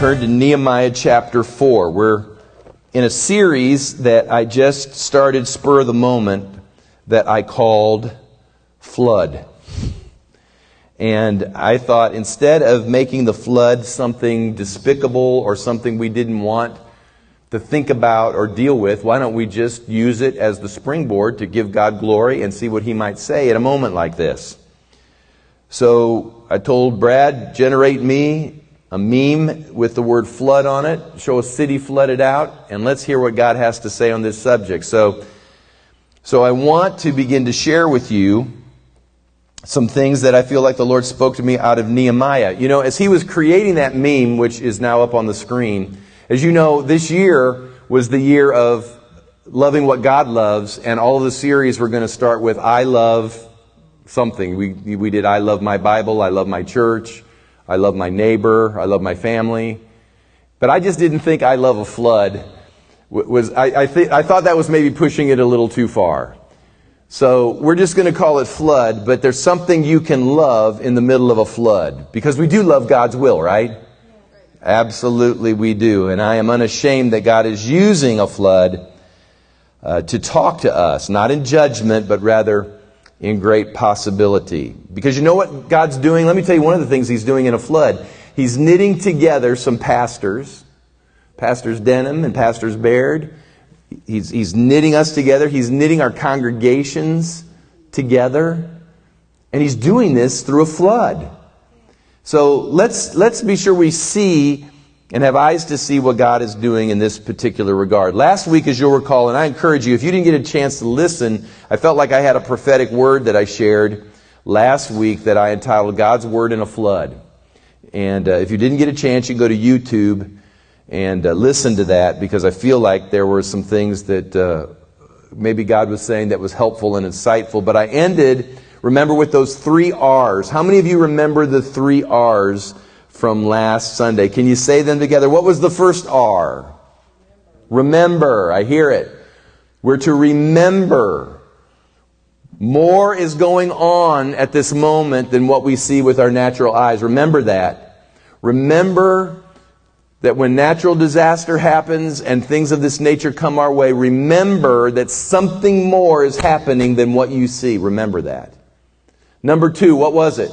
Turn to Nehemiah chapter 4. We're in a series that I just started spur of the moment that I called Flood. And I thought instead of making the flood something despicable or something we didn't want to think about or deal with, why don't we just use it as the springboard to give God glory and see what He might say at a moment like this? So I told Brad, generate me a meme with the word flood on it, show a city flooded out, and let's hear what God has to say on this subject. So, so I want to begin to share with you some things that I feel like the Lord spoke to me out of Nehemiah. You know, as he was creating that meme, which is now up on the screen, as you know, this year was the year of loving what God loves, and all of the series we're going to start with I love something. We, we did I love my Bible, I love my church, I love my neighbor. I love my family. But I just didn't think I love a flood. Was, I, I, th- I thought that was maybe pushing it a little too far. So we're just going to call it flood, but there's something you can love in the middle of a flood. Because we do love God's will, right? Absolutely we do. And I am unashamed that God is using a flood uh, to talk to us, not in judgment, but rather in great possibility. Because you know what God's doing? Let me tell you one of the things He's doing in a flood. He's knitting together some pastors, Pastors Denham and Pastors Baird. He's, he's knitting us together. He's knitting our congregations together. And He's doing this through a flood. So let's, let's be sure we see and have eyes to see what God is doing in this particular regard. Last week, as you'll recall, and I encourage you, if you didn't get a chance to listen, I felt like I had a prophetic word that I shared last week that I entitled God's Word in a Flood. And uh, if you didn't get a chance, you can go to YouTube and uh, listen to that because I feel like there were some things that uh, maybe God was saying that was helpful and insightful. But I ended, remember, with those three R's. How many of you remember the three R's? From last Sunday. Can you say them together? What was the first R? Remember. I hear it. We're to remember. More is going on at this moment than what we see with our natural eyes. Remember that. Remember that when natural disaster happens and things of this nature come our way, remember that something more is happening than what you see. Remember that. Number two, what was it?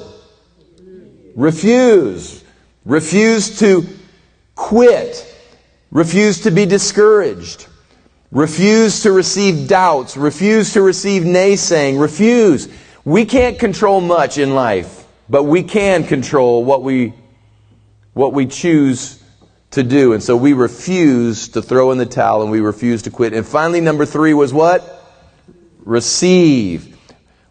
Refuse. Refuse to quit. Refuse to be discouraged. Refuse to receive doubts. Refuse to receive naysaying. Refuse. We can't control much in life, but we can control what we, what we choose to do. And so we refuse to throw in the towel and we refuse to quit. And finally, number three was what? Receive.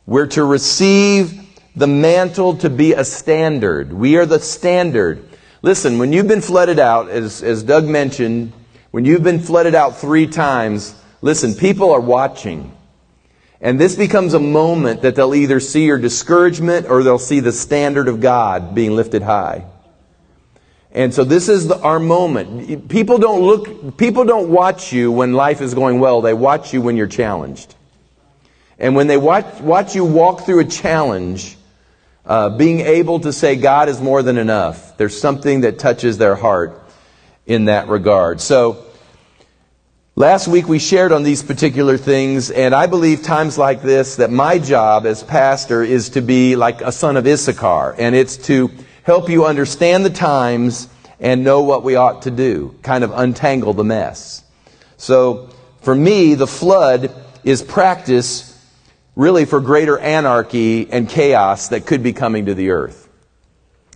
We're to receive the mantle to be a standard. We are the standard. Listen, when you've been flooded out, as, as Doug mentioned, when you've been flooded out three times, listen, people are watching. And this becomes a moment that they'll either see your discouragement or they'll see the standard of God being lifted high. And so this is the, our moment. People don't look, people don't watch you when life is going well. They watch you when you're challenged. And when they watch, watch you walk through a challenge, uh, being able to say God is more than enough. There's something that touches their heart in that regard. So, last week we shared on these particular things, and I believe times like this that my job as pastor is to be like a son of Issachar, and it's to help you understand the times and know what we ought to do, kind of untangle the mess. So, for me, the flood is practice really for greater anarchy and chaos that could be coming to the earth.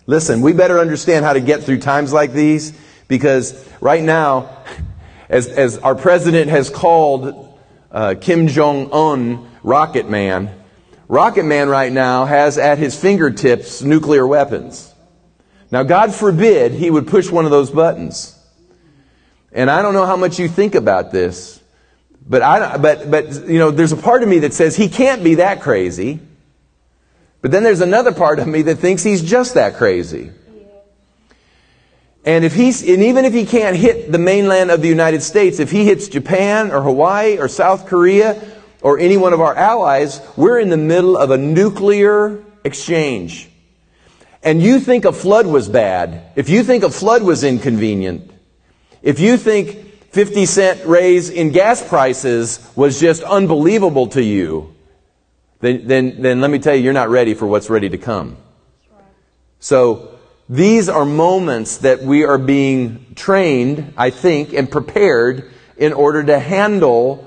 Listen, we better understand how to get through times like these because right now, as, as our president has called uh, Kim Jong un Rocket Man, Rocket Man right now has at his fingertips nuclear weapons. Now, God forbid he would push one of those buttons. And I don't know how much you think about this, but I, but, but, you know, there's a part of me that says he can't be that crazy. But then there's another part of me that thinks he's just that crazy. And if he's, and even if he can't hit the mainland of the United States, if he hits Japan or Hawaii or South Korea or any one of our allies, we're in the middle of a nuclear exchange. and you think a flood was bad, if you think a flood was inconvenient, if you think 50 cent raise in gas prices was just unbelievable to you, then, then, then let me tell you, you're not ready for what's ready to come. So, these are moments that we are being trained, I think, and prepared in order to handle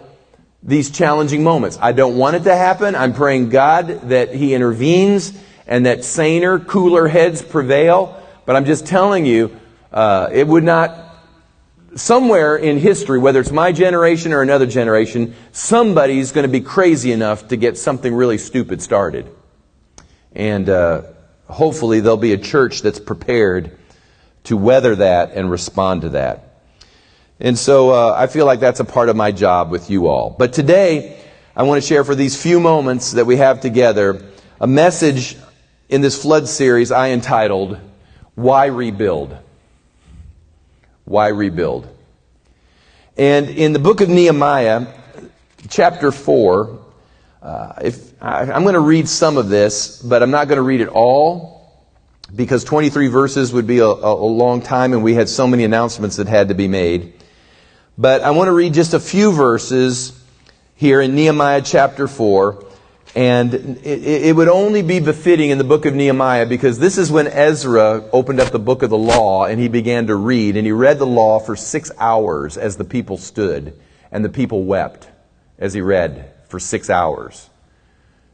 these challenging moments. I don't want it to happen. I'm praying God that He intervenes and that saner, cooler heads prevail. But I'm just telling you, uh, it would not, somewhere in history, whether it's my generation or another generation, somebody's going to be crazy enough to get something really stupid started. And uh, hopefully there'll be a church that's prepared to weather that and respond to that. And so uh, I feel like that's a part of my job with you all. But today, I want to share for these few moments that we have together a message in this flood series I entitled, Why Rebuild? Why Rebuild? And in the book of Nehemiah, chapter 4, uh, if I, I'm going to read some of this, but I'm not going to read it all because 23 verses would be a, a, a long time and we had so many announcements that had to be made. But I want to read just a few verses here in Nehemiah chapter 4. And it, it, would only be befitting in the book of Nehemiah because this is when Ezra opened up the book of the law and he began to read. And he read the law for six hours as the people stood. And the people wept as he read for six hours.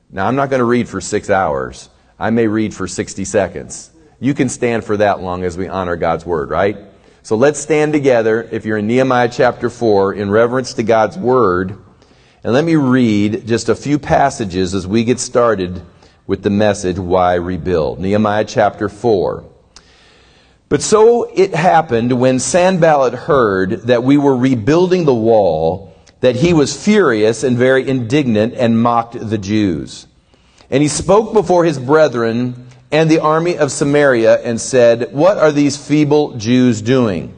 Now, I'm not going to read for six hours. I may read for 60 seconds. You can stand for that long as we honor God's word, right? So let's stand together, if you're in Nehemiah chapter 4, in reverence to God's Word. And let me read just a few passages as we get started with the message, Why Rebuild? Nehemiah chapter 4. But so it happened when Sanballat heard that we were rebuilding the wall, that he was furious and very indignant and mocked the Jews. And he spoke before his brethren and the army of Samaria and said, What are these feeble Jews doing?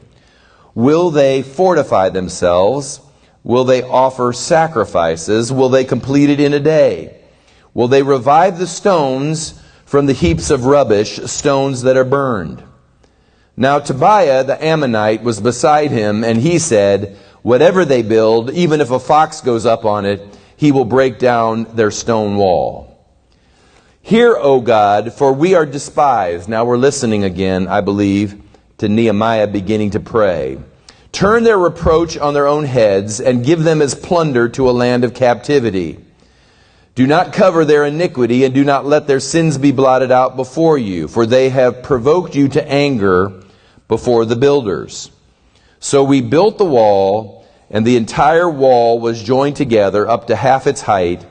Will they fortify themselves? Will they offer sacrifices? Will they complete it in a day? Will they revive the stones from the heaps of rubbish, stones that are burned? Now Tobiah the Ammonite was beside him, and he said, Whatever they build, even if a fox goes up on it, he will break down their stone wall. Hear, O God, for we are despised. Now we're listening again, I believe, to Nehemiah beginning to pray. Turn their reproach on their own heads and give them as plunder to a land of captivity. Do not cover their iniquity and do not let their sins be blotted out before you, for they have provoked you to anger before the builders. So we built the wall, and the entire wall was joined together up to half its height,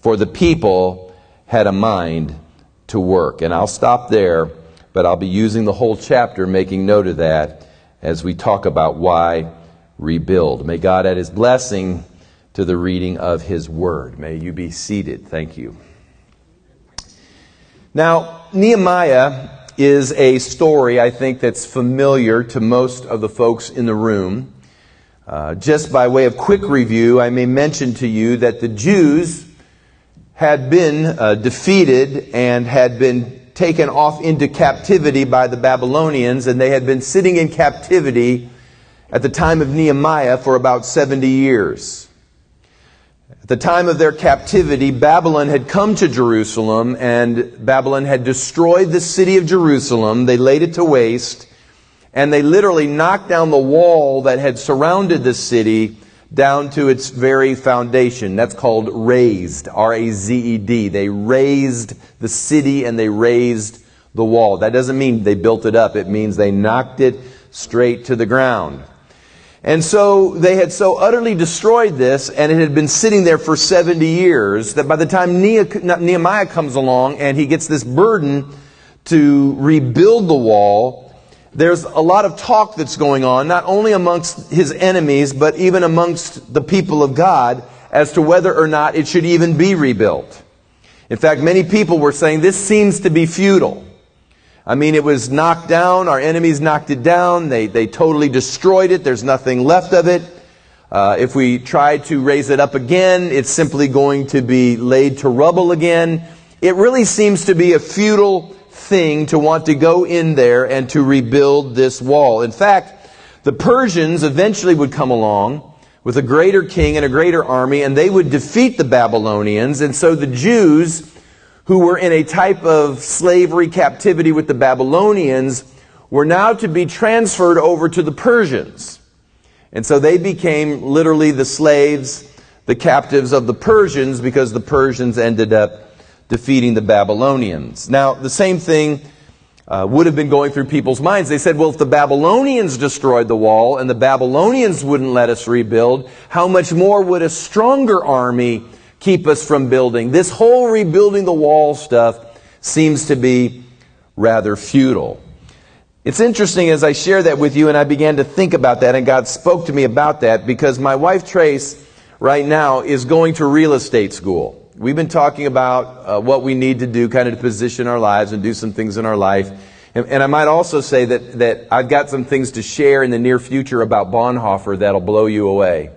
for the people had a mind to work. And I'll stop there, but I'll be using the whole chapter, making note of that as we talk about why rebuild. May God add his blessing to the reading of his word. May you be seated. Thank you. Now, Nehemiah is a story I think that's familiar to most of the folks in the room. Uh, just by way of quick review, I may mention to you that the Jews had been uh, defeated and had been taken off into captivity by the Babylonians, and they had been sitting in captivity at the time of Nehemiah for about 70 years. At the time of their captivity, Babylon had come to Jerusalem, and Babylon had destroyed the city of Jerusalem. They laid it to waste, and they literally knocked down the wall that had surrounded the city down to its very foundation. That's called raised, R-A-Z-E-D. They razed the city and they razed the wall. That doesn't mean they built it up. It means they knocked it straight to the ground. And so they had so utterly destroyed this, and it had been sitting there for 70 years, that by the time Nehemiah comes along and he gets this burden to rebuild the wall, there's a lot of talk that's going on, not only amongst his enemies, but even amongst the people of God, as to whether or not it should even be rebuilt. In fact, many people were saying this seems to be futile. I mean, it was knocked down. Our enemies knocked it down. They, they totally destroyed it. There's nothing left of it. Uh, if we try to raise it up again, it's simply going to be laid to rubble again. It really seems to be a futile thing to want to go in there and to rebuild this wall. In fact, the Persians eventually would come along with a greater king and a greater army, and they would defeat the Babylonians. And so the Jews, who were in a type of slavery captivity with the Babylonians, were now to be transferred over to the Persians. And so they became literally the slaves, the captives of the Persians, because the Persians ended up defeating the Babylonians. Now, the same thing uh, would have been going through people's minds. They said, well, if the Babylonians destroyed the wall and the Babylonians wouldn't let us rebuild, how much more would a stronger army keep us from building? This whole rebuilding the wall stuff seems to be rather futile. It's interesting as I share that with you and I began to think about that and God spoke to me about that because my wife Trace right now is going to real estate school. We've been talking about uh, what we need to do kind of to position our lives and do some things in our life. And, and I might also say that, that I've got some things to share in the near future about Bonhoeffer that'll blow you away.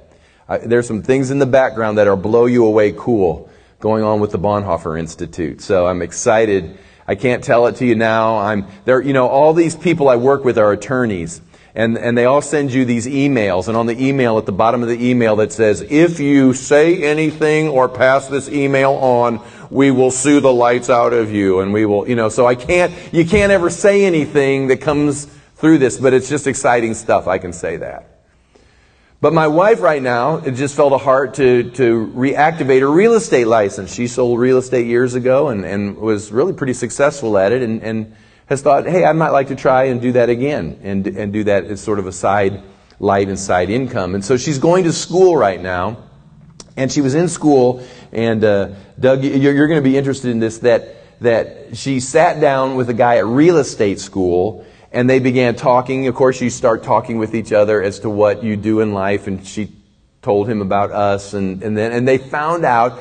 Uh, there's some things in the background that are blow you away cool going on with the Bonhoeffer Institute. So I'm excited. I can't tell it to you now. I'm there, you know, all these people I work with are attorneys and, and they all send you these emails. And on the email, at the bottom of the email, that says, if you say anything or pass this email on, we will sue the lights out of you. And we will, you know, so I can't, you can't ever say anything that comes through this, but it's just exciting stuff. I can say that. But my wife right now, it just felt a heart to, to reactivate her real estate license. She sold real estate years ago and, and was really pretty successful at it. And, and has thought, hey, I might like to try and do that again and, and do that as sort of a side light and side income. And so she's going to school right now. And she was in school, and uh, Doug, you're, you're going to be interested in this, that, that she sat down with a guy at real estate school, and they began talking. Of course, you start talking with each other as to what you do in life, and she told him about us, and, and then, and they found out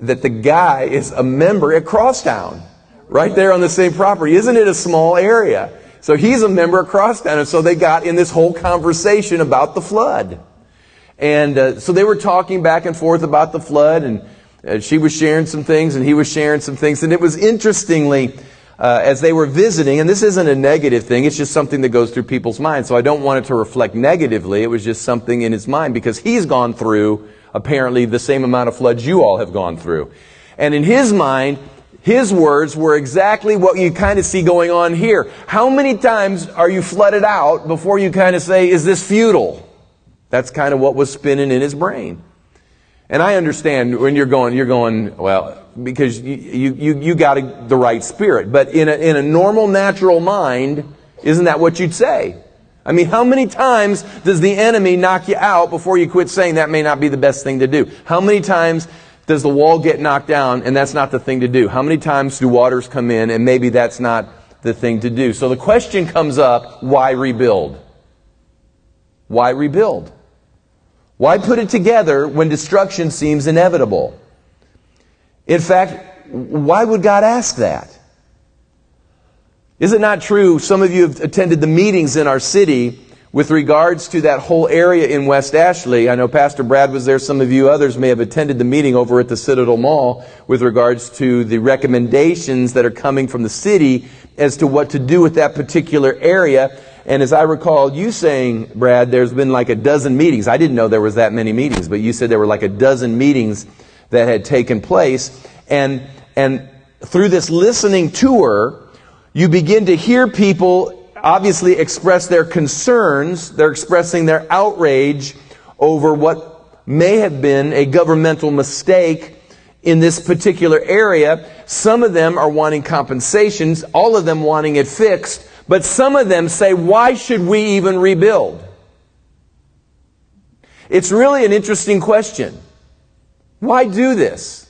that the guy is a member at Crosstown right there on the same property. Isn't it a small area? So he's a member of Crosstown, and so they got in this whole conversation about the flood. And uh, so they were talking back and forth about the flood, and uh, she was sharing some things, and he was sharing some things. And it was interestingly, uh, as they were visiting, and this isn't a negative thing, it's just something that goes through people's minds. So I don't want it to reflect negatively. It was just something in his mind because he's gone through apparently the same amount of floods you all have gone through. And in his mind, his words were exactly what you kind of see going on here. How many times are you flooded out before you kind of say, is this futile? That's kind of what was spinning in his brain. And I understand when you're going, you're going, well, because you, you, you, got a, the right spirit. But in a, in a normal, natural mind, isn't that what you'd say? I mean, how many times does the enemy knock you out before you quit saying that may not be the best thing to do? How many times does the wall get knocked down and that's not the thing to do? How many times do waters come in and maybe that's not the thing to do? So the question comes up, why rebuild? Why rebuild? Why put it together when destruction seems inevitable? In fact, why would God ask that? Is it not true? Some of you have attended the meetings in our city with regards to that whole area in West Ashley, I know Pastor Brad was there. Some of you others may have attended the meeting over at the Citadel Mall with regards to the recommendations that are coming from the city as to what to do with that particular area. And as I recall you saying, Brad, there's been like a dozen meetings. I didn't know there was that many meetings, but you said there were like a dozen meetings that had taken place. And, and through this listening tour, you begin to hear people obviously express their concerns. They're expressing their outrage over what may have been a governmental mistake in this particular area. Some of them are wanting compensations, all of them wanting it fixed, but some of them say, why should we even rebuild? It's really an interesting question. Why do this?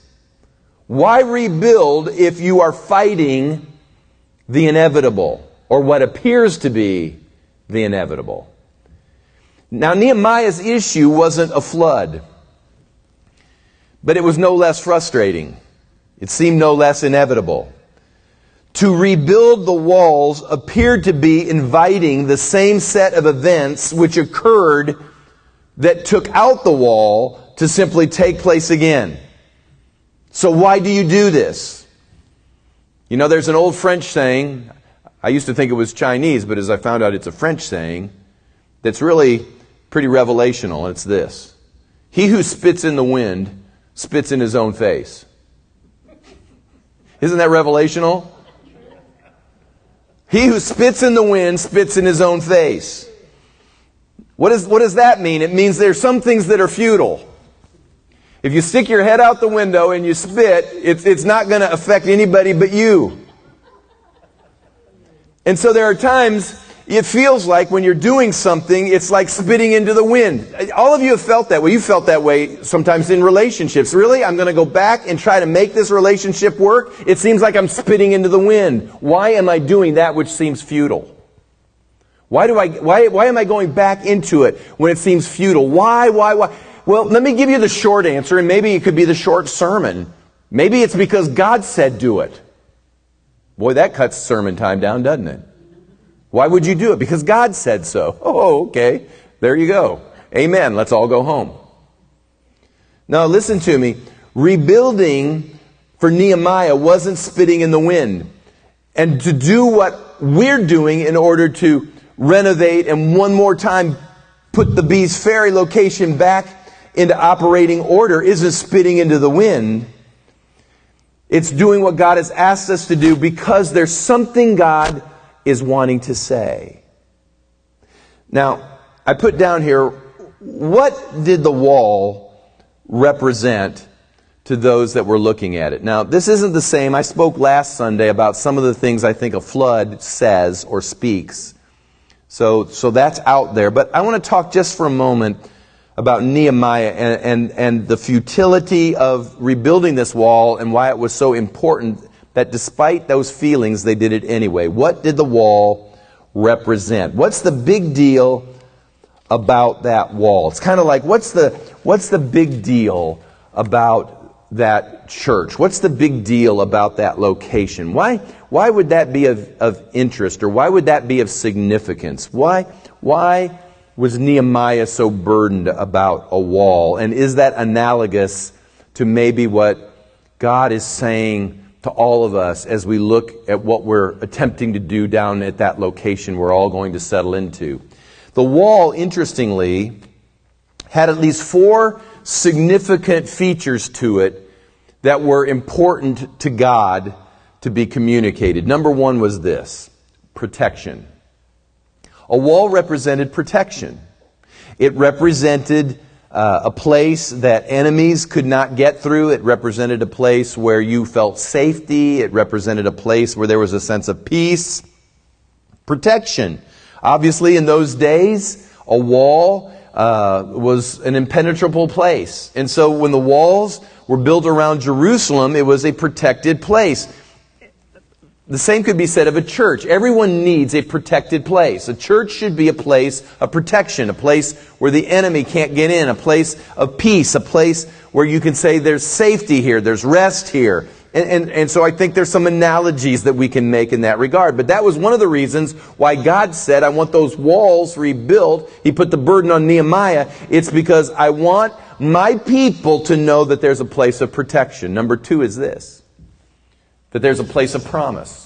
Why rebuild if you are fighting the inevitable? Or what appears to be the inevitable. Now, Nehemiah's issue wasn't a flood, but it was no less frustrating. It seemed no less inevitable. To rebuild the walls appeared to be inviting the same set of events which occurred that took out the wall to simply take place again. So why do you do this? You know, there's an old French saying, I used to think it was Chinese, but as I found out it's a French saying, that's really pretty revelational. It's this He who spits in the wind spits in his own face. Isn't that revelational? He who spits in the wind spits in his own face. What, is, what does that mean? It means there's some things that are futile. If you stick your head out the window and you spit, it's, it's not going to affect anybody but you. And so there are times it feels like when you're doing something, it's like spitting into the wind. All of you have felt that way. You felt that way sometimes in relationships. Really? I'm going to go back and try to make this relationship work? It seems like I'm spitting into the wind. Why am I doing that which seems futile? Why do I, why, why am I going back into it when it seems futile? Why, why, why? Well, let me give you the short answer, and maybe it could be the short sermon. Maybe it's because God said do it. Boy, that cuts sermon time down, doesn't it? Why would you do it? Because God said so. Oh, okay. There you go. Amen. Let's all go home. Now, listen to me. Rebuilding for Nehemiah wasn't spitting in the wind. And to do what we're doing in order to renovate and one more time put the Bees Ferry location back into operating order isn't spitting into the wind. It's doing what God has asked us to do because there's something God is wanting to say. Now, I put down here, what did the wall represent to those that were looking at it? Now, this isn't the same. I spoke last Sunday about some of the things I think a flood says or speaks. So, so that's out there. But I want to talk just for a moment about Nehemiah and, and, and the futility of rebuilding this wall and why it was so important that despite those feelings, they did it anyway. What did the wall represent? What's the big deal about that wall? It's kind of like, what's the, what's the big deal about that church? What's the big deal about that location? Why, why would that be of, of interest or why would that be of significance? Why, why was Nehemiah so burdened about a wall? And is that analogous to maybe what God is saying to all of us as we look at what we're attempting to do down at that location we're all going to settle into? The wall, interestingly, had at least four significant features to it that were important to God to be communicated. Number one was this protection. A wall represented protection. It represented uh, a place that enemies could not get through. It represented a place where you felt safety. It represented a place where there was a sense of peace. Protection. Obviously, in those days, a wall uh, was an impenetrable place. And so when the walls were built around Jerusalem, it was a protected place. The same could be said of a church. Everyone needs a protected place. A church should be a place of protection, a place where the enemy can't get in, a place of peace, a place where you can say there's safety here, there's rest here. And, and, and so I think there's some analogies that we can make in that regard. But that was one of the reasons why God said, I want those walls rebuilt. He put the burden on Nehemiah. It's because I want my people to know that there's a place of protection. Number two is this that there's a place of promise.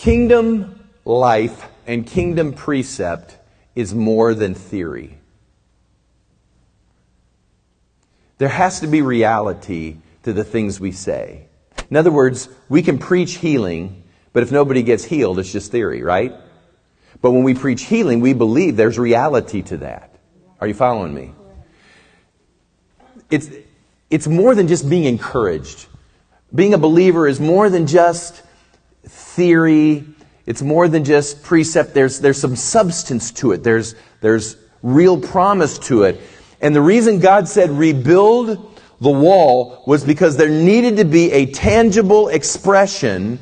Kingdom life and kingdom precept is more than theory. There has to be reality to the things we say. In other words, we can preach healing, but if nobody gets healed, it's just theory, right? But when we preach healing, we believe there's reality to that. Are you following me? It's, it's more than just being encouraged. Being a believer is more than just theory. It's more than just precept. There's, there's some substance to it. There's, there's real promise to it. And the reason God said rebuild the wall was because there needed to be a tangible expression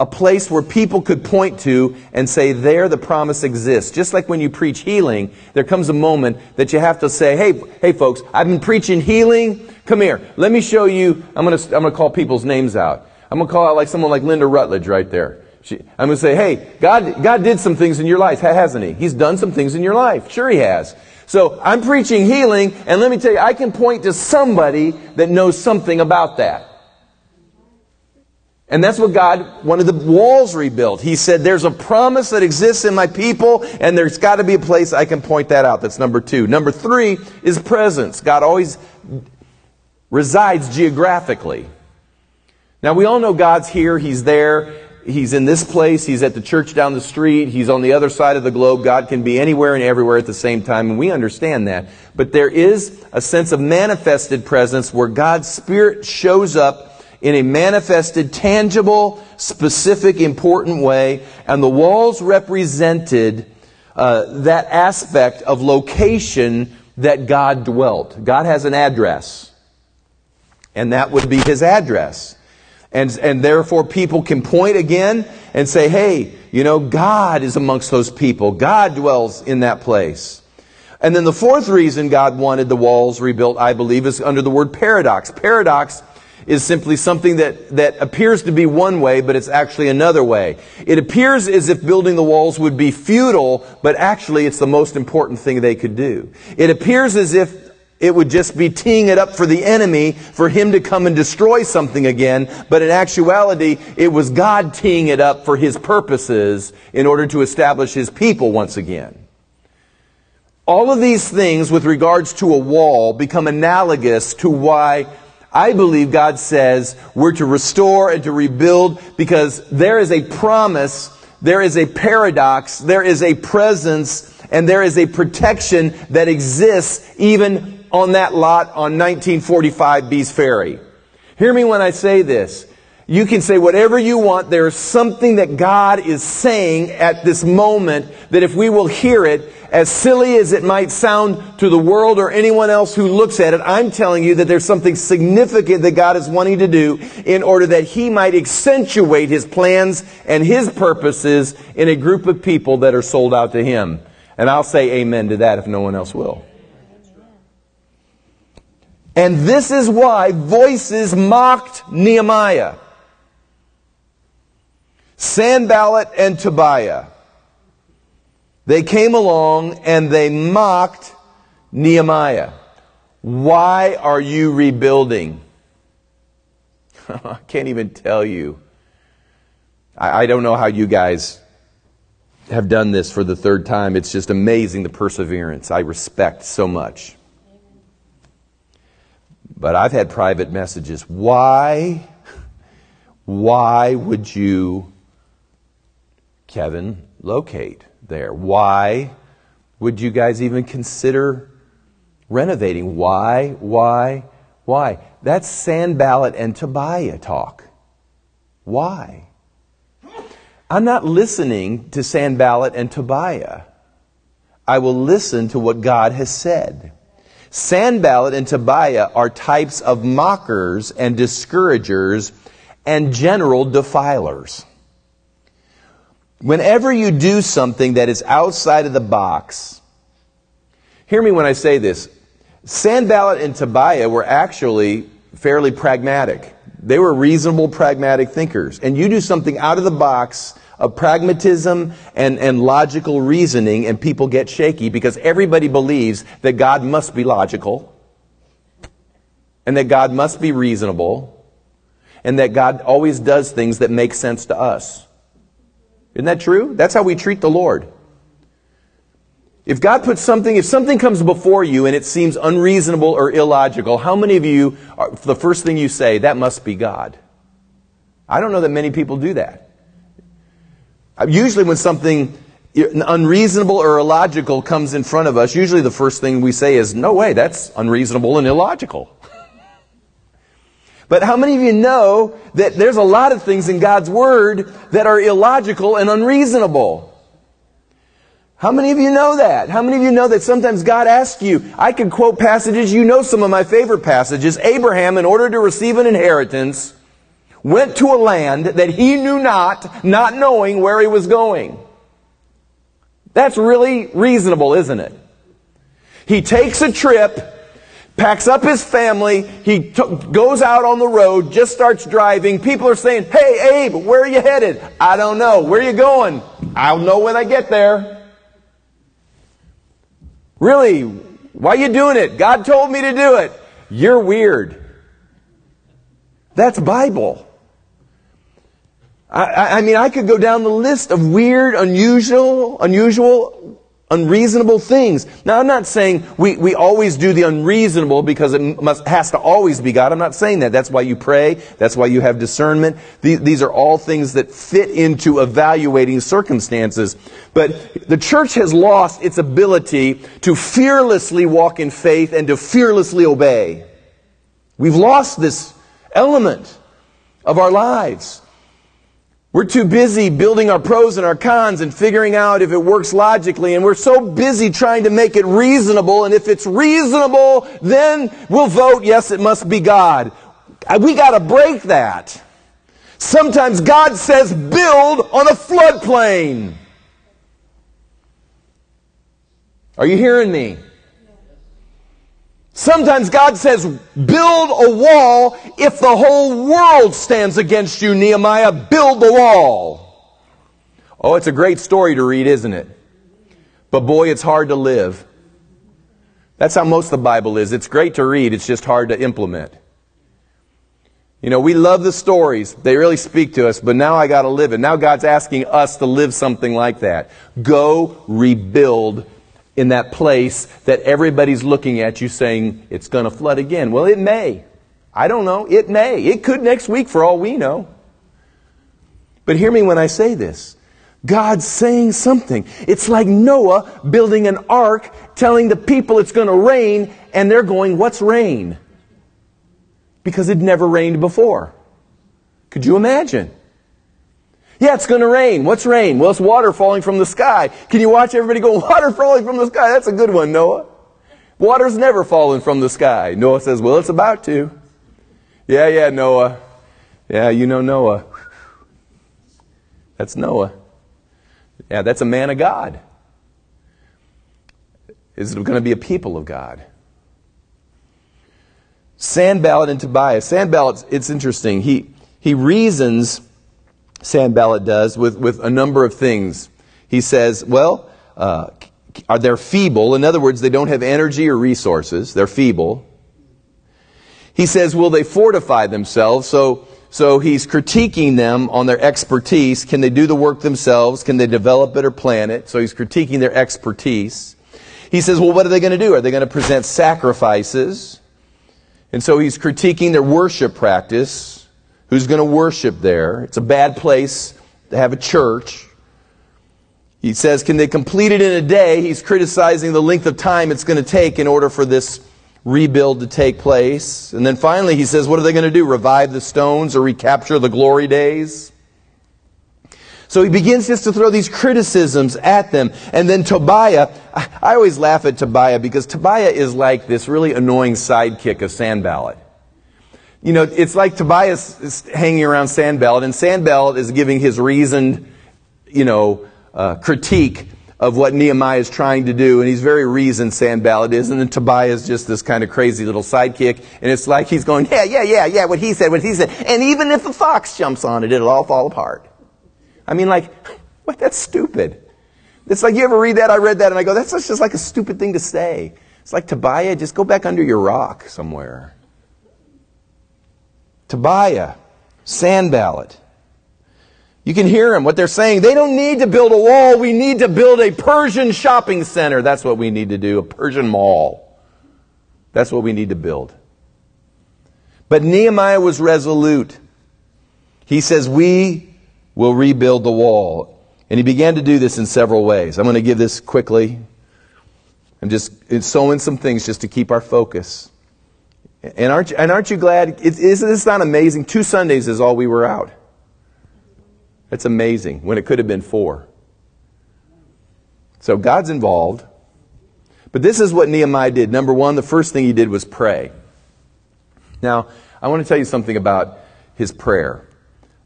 a place where people could point to and say, there the promise exists. Just like when you preach healing, there comes a moment that you have to say, hey, hey folks, I've been preaching healing. Come here. Let me show you. I'm going to, I'm going to call people's names out. I'm going to call out like someone like Linda Rutledge right there. She, I'm going to say, hey, God, God did some things in your life, hasn't he? He's done some things in your life. Sure he has. So I'm preaching healing, and let me tell you, I can point to somebody that knows something about that. And that's what God wanted the walls rebuilt. He said, there's a promise that exists in my people, and there's got to be a place I can point that out. That's number two. Number three is presence. God always resides geographically. Now we all know God's here, He's there, He's in this place, He's at the church down the street, He's on the other side of the globe. God can be anywhere and everywhere at the same time, and we understand that. But there is a sense of manifested presence where God's Spirit shows up in a manifested, tangible, specific, important way, and the walls represented uh, that aspect of location that God dwelt. God has an address, and that would be His address. And, and therefore people can point again and say, hey, you know, God is amongst those people. God dwells in that place. And then the fourth reason God wanted the walls rebuilt, I believe, is under the word paradox. Paradox is simply something that, that appears to be one way, but it's actually another way. It appears as if building the walls would be futile, but actually it's the most important thing they could do. It appears as if it would just be teeing it up for the enemy for him to come and destroy something again, but in actuality, it was God teeing it up for his purposes in order to establish his people once again. All of these things with regards to a wall become analogous to why I believe God says we're to restore and to rebuild because there is a promise, there is a paradox, there is a presence, and there is a protection that exists even on that lot on 1945 Bees Ferry. Hear me when I say this. You can say whatever you want. There is something that God is saying at this moment that if we will hear it, as silly as it might sound to the world or anyone else who looks at it, I'm telling you that there's something significant that God is wanting to do in order that He might accentuate His plans and His purposes in a group of people that are sold out to Him. And I'll say amen to that if no one else will. And this is why voices mocked Nehemiah. Sanballat and Tobiah. They came along and they mocked Nehemiah. Why are you rebuilding? I can't even tell you. I, I, don't know how you guys have done this for the third time. It's just amazing the perseverance. I respect so much. But I've had private messages. Why? Why would you, Kevin, locate? there. Why would you guys even consider renovating? Why, why, why? That's Sanballat and Tobiah talk. Why? I'm not listening to Sanballat and Tobiah. I will listen to what God has said. Sanballat and Tobiah are types of mockers and discouragers and general defilers. Whenever you do something that is outside of the box, hear me when I say this. Sanballat and Tobiah were actually fairly pragmatic. They were reasonable, pragmatic thinkers. And you do something out of the box of pragmatism and, and logical reasoning, and people get shaky because everybody believes that God must be logical, and that God must be reasonable, and that God always does things that make sense to us. Isn't that true? That's how we treat the Lord. If God puts something, if something comes before you and it seems unreasonable or illogical, how many of you, are, the first thing you say, that must be God? I don't know that many people do that. Usually when something unreasonable or illogical comes in front of us, usually the first thing we say is, no way, that's unreasonable and illogical. But how many of you know that there's a lot of things in God's Word that are illogical and unreasonable? How many of you know that? How many of you know that sometimes God asks you, I can quote passages, you know some of my favorite passages. Abraham, in order to receive an inheritance, went to a land that he knew not, not knowing where he was going. That's really reasonable, isn't it? He takes a trip packs up his family. He t- goes out on the road, just starts driving. People are saying, Hey, Abe, where are you headed? I don't know. Where are you going? I'll know when I get there. Really? Why are you doing it? God told me to do it. You're weird. That's Bible. I, I, mean, I could go down the list of weird, unusual, unusual unreasonable things. Now, I'm not saying we, we always do the unreasonable because it must, has to always be God. I'm not saying that. That's why you pray. That's why you have discernment. These, these are all things that fit into evaluating circumstances. But the church has lost its ability to fearlessly walk in faith and to fearlessly obey. We've lost this element of our lives. We're too busy building our pros and our cons and figuring out if it works logically, and we're so busy trying to make it reasonable, and if it's reasonable, then we'll vote, yes, it must be God. Uh, we gotta break that. Sometimes God says build on a floodplain. Are you hearing me? Sometimes God says, build a wall if the whole world stands against you, Nehemiah. Build the wall. Oh, it's a great story to read, isn't it? But boy, it's hard to live. That's how most of the Bible is. It's great to read, it's just hard to implement. You know, we love the stories. They really speak to us, but now I gotta live it. Now God's asking us to live something like that. Go rebuild in that place that everybody's looking at you saying it's going to flood again. Well, it may. I don't know. It may. It could next week for all we know. But hear me when I say this. God's saying something. It's like Noah building an ark, telling the people it's going to rain, and they're going, What's rain? Because it never rained before. Could you imagine? Yeah, it's going to rain. What's rain? Well, it's water falling from the sky. Can you watch everybody go, water falling from the sky? That's a good one, Noah. Water's never fallen from the sky. Noah says, well, it's about to. Yeah, yeah, Noah. Yeah, you know Noah. That's Noah. Yeah, that's a man of God. Is it going to be a people of God? Sanballat and Tobias. Sanballat, it's interesting. He, he reasons Sanballat does with, with a number of things. He says, well, uh, are they feeble? In other words, they don't have energy or resources. They're feeble. He says, will they fortify themselves? So, so he's critiquing them on their expertise. Can they do the work themselves? Can they develop it or plan it? So he's critiquing their expertise. He says, well, what are they going to do? Are they going to present sacrifices? And so he's critiquing their worship practice who's going to worship there. It's a bad place to have a church. He says, can they complete it in a day? He's criticizing the length of time it's going to take in order for this rebuild to take place. And then finally, he says, what are they going to do? Revive the stones or recapture the glory days? So he begins just to throw these criticisms at them. And then Tobiah, I always laugh at Tobiah because Tobiah is like this really annoying sidekick of Sanballat. You know, it's like Tobias is hanging around Sanballat, and Sanballat is giving his reasoned, you know, uh, critique of what Nehemiah is trying to do, and he's very reasoned, Sanballat is, and then is just this kind of crazy little sidekick, and it's like he's going, yeah, yeah, yeah, yeah, what he said, what he said, and even if a fox jumps on it, it'll all fall apart. I mean, like, what, that's stupid. It's like, you ever read that? I read that, and I go, that's just like a stupid thing to say. It's like, Tobiah, just go back under your rock somewhere. Tobiah, Sanballat. You can hear them, what they're saying. They don't need to build a wall. We need to build a Persian shopping center. That's what we need to do, a Persian mall. That's what we need to build. But Nehemiah was resolute. He says, We will rebuild the wall. And he began to do this in several ways. I'm going to give this quickly. I'm just sowing some things just to keep our focus. And aren't, you, and aren't you glad? Is, isn't this not amazing? Two Sundays is all we were out. That's amazing when it could have been four. So God's involved. But this is what Nehemiah did. Number one, the first thing he did was pray. Now, I want to tell you something about his prayer.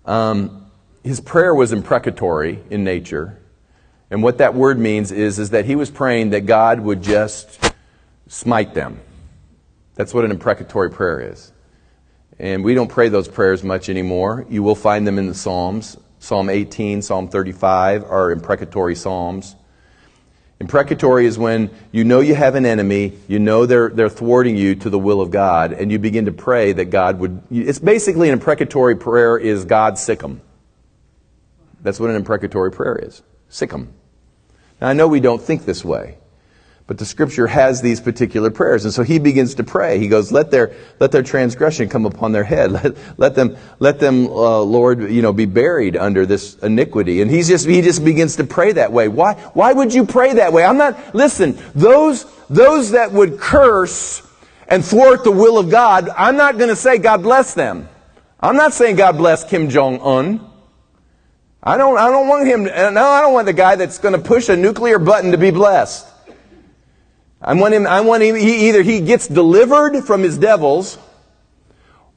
Um, his prayer was imprecatory in nature. And what that word means is, is that he was praying that God would just smite them. That's what an imprecatory prayer is. And we don't pray those prayers much anymore. You will find them in the Psalms. Psalm 18, Psalm 35 are imprecatory psalms. Imprecatory is when you know you have an enemy, you know they're, they're thwarting you to the will of God, and you begin to pray that God would. It's basically an imprecatory prayer is God sick 'em. That's what an imprecatory prayer is. Sick 'em. Now I know we don't think this way. But the scripture has these particular prayers. And so he begins to pray. He goes, let their, let their transgression come upon their head. Let, let them, let them, uh, Lord, you know, be buried under this iniquity. And he's just, he just begins to pray that way. Why, why would you pray that way? I'm not, listen, those, those that would curse and thwart the will of God, I'm not going to say God bless them. I'm not saying God bless Kim Jong Un. I don't, I don't want him, no, I don't want the guy that's going to push a nuclear button to be blessed. I want him, I want him, he, either he gets delivered from his devils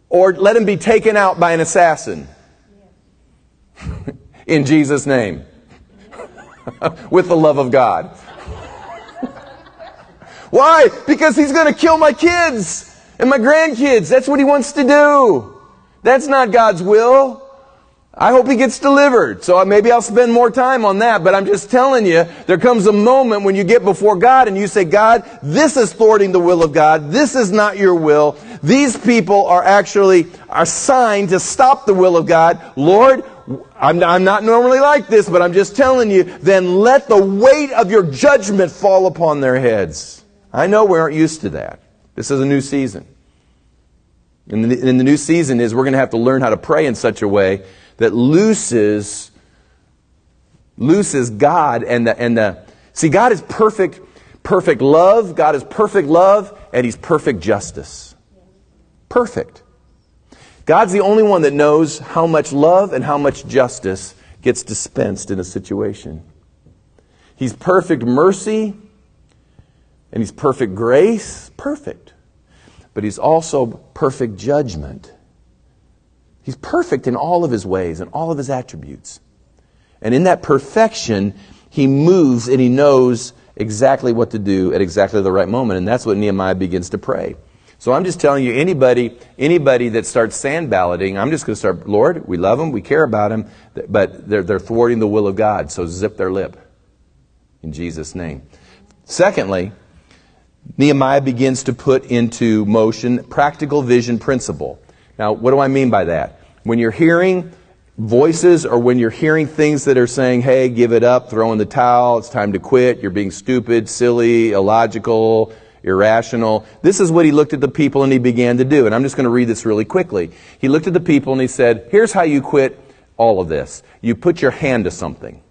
or let him be taken out by an assassin. In Jesus' name. With the love of God. Why? Because he's going to kill my kids and my grandkids. That's what he wants to do. That's not God's will. I hope he gets delivered. So uh, maybe I'll spend more time on that, but I'm just telling you, there comes a moment when you get before God and you say, God, this is thwarting the will of God. This is not your will. These people are actually assigned to stop the will of God. Lord, I'm, I'm not normally like this, but I'm just telling you, then let the weight of your judgment fall upon their heads. I know we aren't used to that. This is a new season. And the, and the new season is we're going to have to learn how to pray in such a way that looses looses God and the and the see God is perfect perfect love, God is perfect love and he's perfect justice. Perfect. God's the only one that knows how much love and how much justice gets dispensed in a situation. He's perfect mercy and he's perfect grace, perfect. But he's also perfect judgment. He's perfect in all of his ways and all of his attributes. And in that perfection, he moves and he knows exactly what to do at exactly the right moment. And that's what Nehemiah begins to pray. So I'm just telling you, anybody, anybody that starts Sanballatting, I'm just going to start, Lord, we love them, we care about them, but they're, they're thwarting the will of God. So zip their lip. In Jesus' name. Secondly, Nehemiah begins to put into motion practical vision principle. Now, what do I mean by that? When you're hearing voices or when you're hearing things that are saying, hey, give it up, throw in the towel, it's time to quit, you're being stupid, silly, illogical, irrational. This is what he looked at the people and he began to do. And I'm just going to read this really quickly. He looked at the people and he said, here's how you quit all of this. You put your hand to something.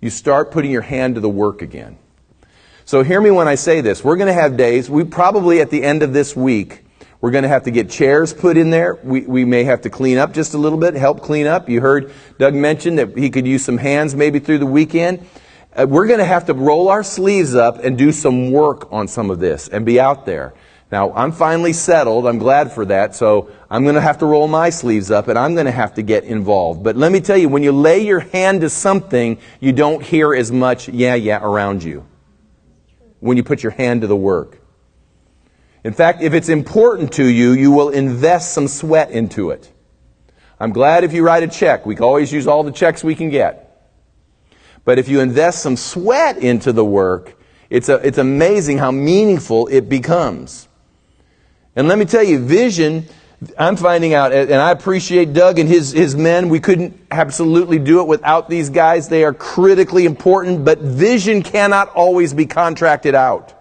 You start putting your hand to the work again. So hear me when I say this. We're going to have days, we probably at the end of this week, we're going to have to get chairs put in there. We, we may have to clean up just a little bit, help clean up. You heard Doug mention that he could use some hands maybe through the weekend. Uh, we're going to have to roll our sleeves up and do some work on some of this and be out there. Now, I'm finally settled. I'm glad for that. So I'm going to have to roll my sleeves up and I'm going to have to get involved. But let me tell you, when you lay your hand to something, you don't hear as much yeah, yeah around you. When you put your hand to the work. In fact, if it's important to you, you will invest some sweat into it. I'm glad if you write a check. We can always use all the checks we can get. But if you invest some sweat into the work, it's, a, it's amazing how meaningful it becomes. And let me tell you, vision, I'm finding out, and I appreciate Doug and his, his men. We couldn't absolutely do it without these guys. They are critically important, but vision cannot always be contracted out.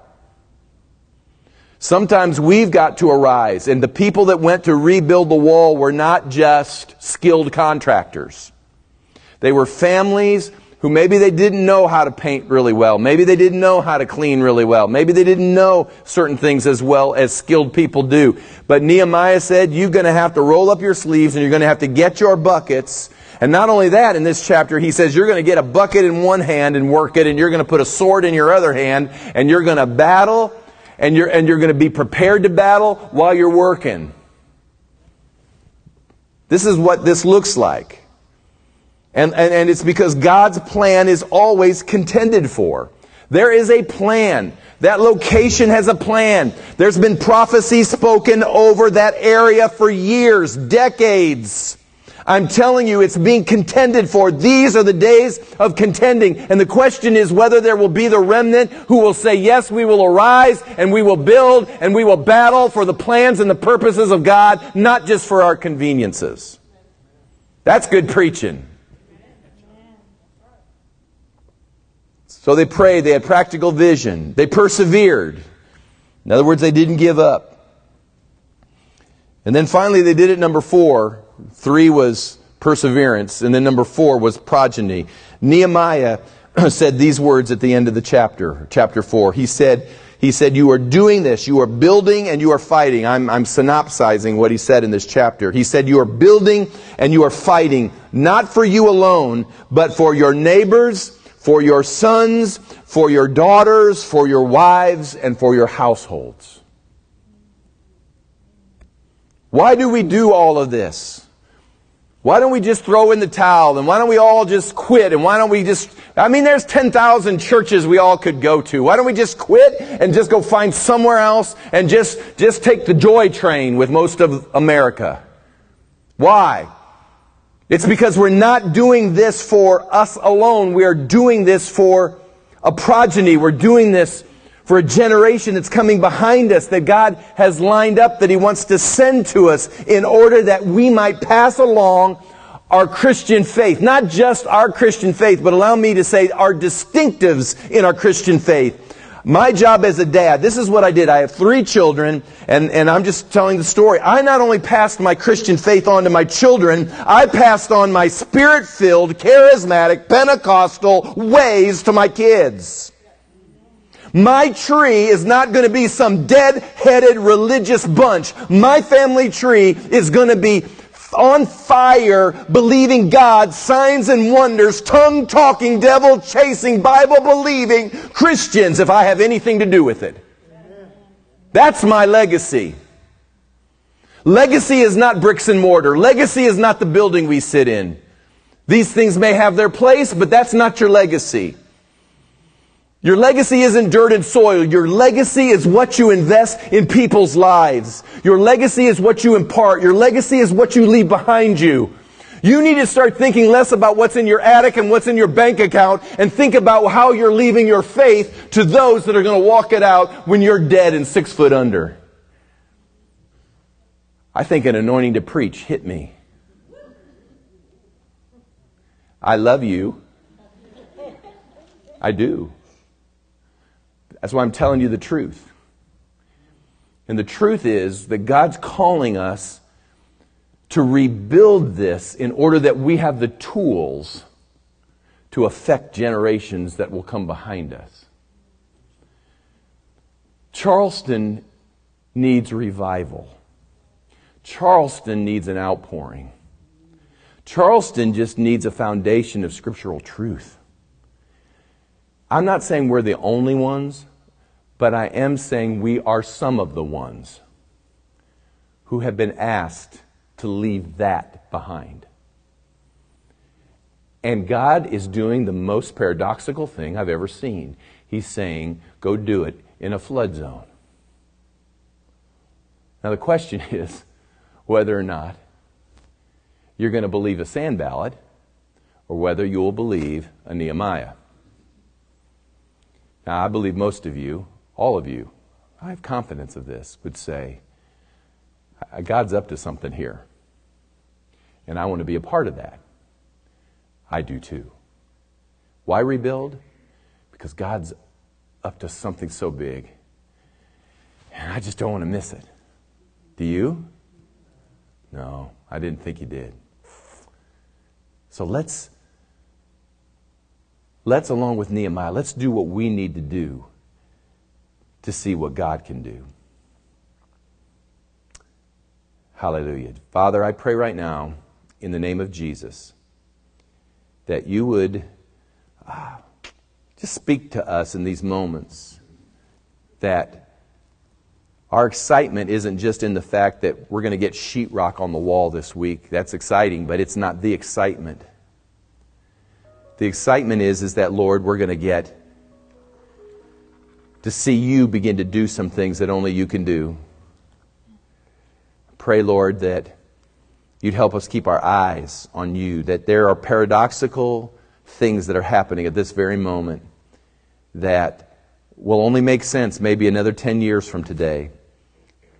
Sometimes we've got to arise, and the people that went to rebuild the wall were not just skilled contractors. They were families who maybe they didn't know how to paint really well. Maybe they didn't know how to clean really well. Maybe they didn't know certain things as well as skilled people do. But Nehemiah said, you're going to have to roll up your sleeves and you're going to have to get your buckets. And not only that, in this chapter, he says you're going to get a bucket in one hand and work it, and you're going to put a sword in your other hand, and you're going to battle and you're, and you're going to be prepared to battle while you're working. This is what this looks like. And, and, and it's because God's plan is always contended for. There is a plan. That location has a plan. There's been prophecy spoken over that area for years, decades. I'm telling you, it's being contended for. These are the days of contending. And the question is whether there will be the remnant who will say, yes, we will arise and we will build and we will battle for the plans and the purposes of God, not just for our conveniences. That's good preaching. So they prayed, they had practical vision, they persevered. In other words, they didn't give up. And then finally, they did it number four. Three was perseverance, and then number four was progeny. Nehemiah said these words at the end of the chapter, chapter four. He said, he said, You are doing this. You are building and you are fighting. I'm, I'm synopsizing what he said in this chapter. He said, You are building and you are fighting, not for you alone, but for your neighbors, for your sons, for your daughters, for your wives, and for your households. Why do we do all of this? Why don't we just throw in the towel and why don't we all just quit and why don't we just, I mean, there's 10,000 churches we all could go to. Why don't we just quit and just go find somewhere else and just, just take the joy train with most of America? Why? It's because we're not doing this for us alone. We are doing this for a progeny. We're doing this for a generation that's coming behind us that God has lined up that He wants to send to us in order that we might pass along our Christian faith. Not just our Christian faith, but allow me to say our distinctives in our Christian faith. My job as a dad, this is what I did. I have three children, and, and I'm just telling the story. I not only passed my Christian faith on to my children, I passed on my spirit filled, charismatic, Pentecostal ways to my kids. My tree is not going to be some dead-headed religious bunch. My family tree is going to be on fire, believing God, signs and wonders, tongue talking, devil chasing, Bible believing Christians if I have anything to do with it. That's my legacy. Legacy is not bricks and mortar. Legacy is not the building we sit in. These things may have their place, but that's not your legacy. Your legacy isn't dirt and soil. Your legacy is what you invest in people's lives. Your legacy is what you impart. Your legacy is what you leave behind you. You need to start thinking less about what's in your attic and what's in your bank account and think about how you're leaving your faith to those that are going to walk it out when you're dead and six foot under. I think an anointing to preach hit me. I love you. I do. That's why I'm telling you the truth. And the truth is that God's calling us to rebuild this in order that we have the tools to affect generations that will come behind us. Charleston needs revival. Charleston needs an outpouring. Charleston just needs a foundation of scriptural truth. I'm not saying we're the only ones but I am saying we are some of the ones who have been asked to leave that behind. And God is doing the most paradoxical thing I've ever seen. He's saying, go do it in a flood zone. Now, the question is whether or not you're going to believe a Sanballat or whether you'll believe a Nehemiah. Now, I believe most of you all of you, I have confidence of this, would say, God's up to something here. And I want to be a part of that. I do too. Why rebuild? Because God's up to something so big. And I just don't want to miss it. Do you? No, I didn't think you did. So let's let's along with Nehemiah, let's do what we need to do to see what God can do. Hallelujah. Father, I pray right now in the name of Jesus that you would uh, just speak to us in these moments that our excitement isn't just in the fact that we're going to get sheetrock on the wall this week. That's exciting, but it's not the excitement. The excitement is, is that, Lord, we're going to get to see you begin to do some things that only you can do. Pray, Lord, that you'd help us keep our eyes on you, that there are paradoxical things that are happening at this very moment that will only make sense maybe another 10 years from today.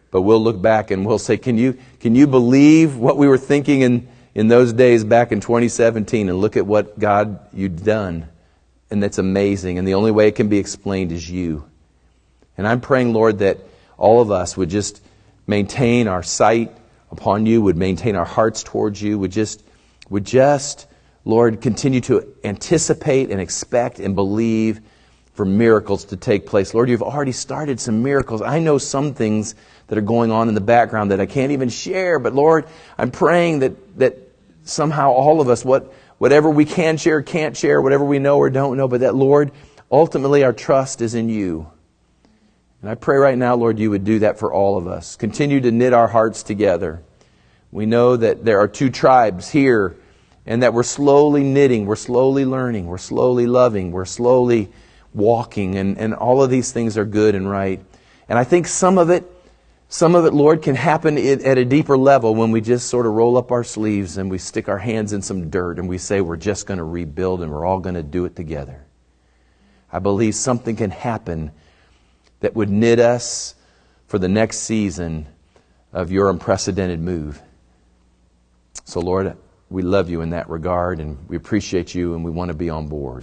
But we'll look back and we'll say, can you, can you believe what we were thinking in, in those days back in 2017 and look at what God you've done? And that's amazing. And the only way it can be explained is you. And I'm praying, Lord, that all of us would just maintain our sight upon you, would maintain our hearts towards you, would just, would just, Lord, continue to anticipate and expect and believe for miracles to take place. Lord, you've already started some miracles. I know some things that are going on in the background that I can't even share, but Lord, I'm praying that, that somehow all of us, what, whatever we can share, can't share, whatever we know or don't know, but that, Lord, ultimately our trust is in you. And I pray right now, Lord, you would do that for all of us. Continue to knit our hearts together. We know that there are two tribes here and that we're slowly knitting, we're slowly learning, we're slowly loving, we're slowly walking, and, and all of these things are good and right. And I think some of it, some of it, Lord, can happen at a deeper level when we just sort of roll up our sleeves and we stick our hands in some dirt and we say we're just going to rebuild and we're all going to do it together. I believe something can happen that would knit us for the next season of your unprecedented move. So, Lord, we love you in that regard and we appreciate you and we want to be on board.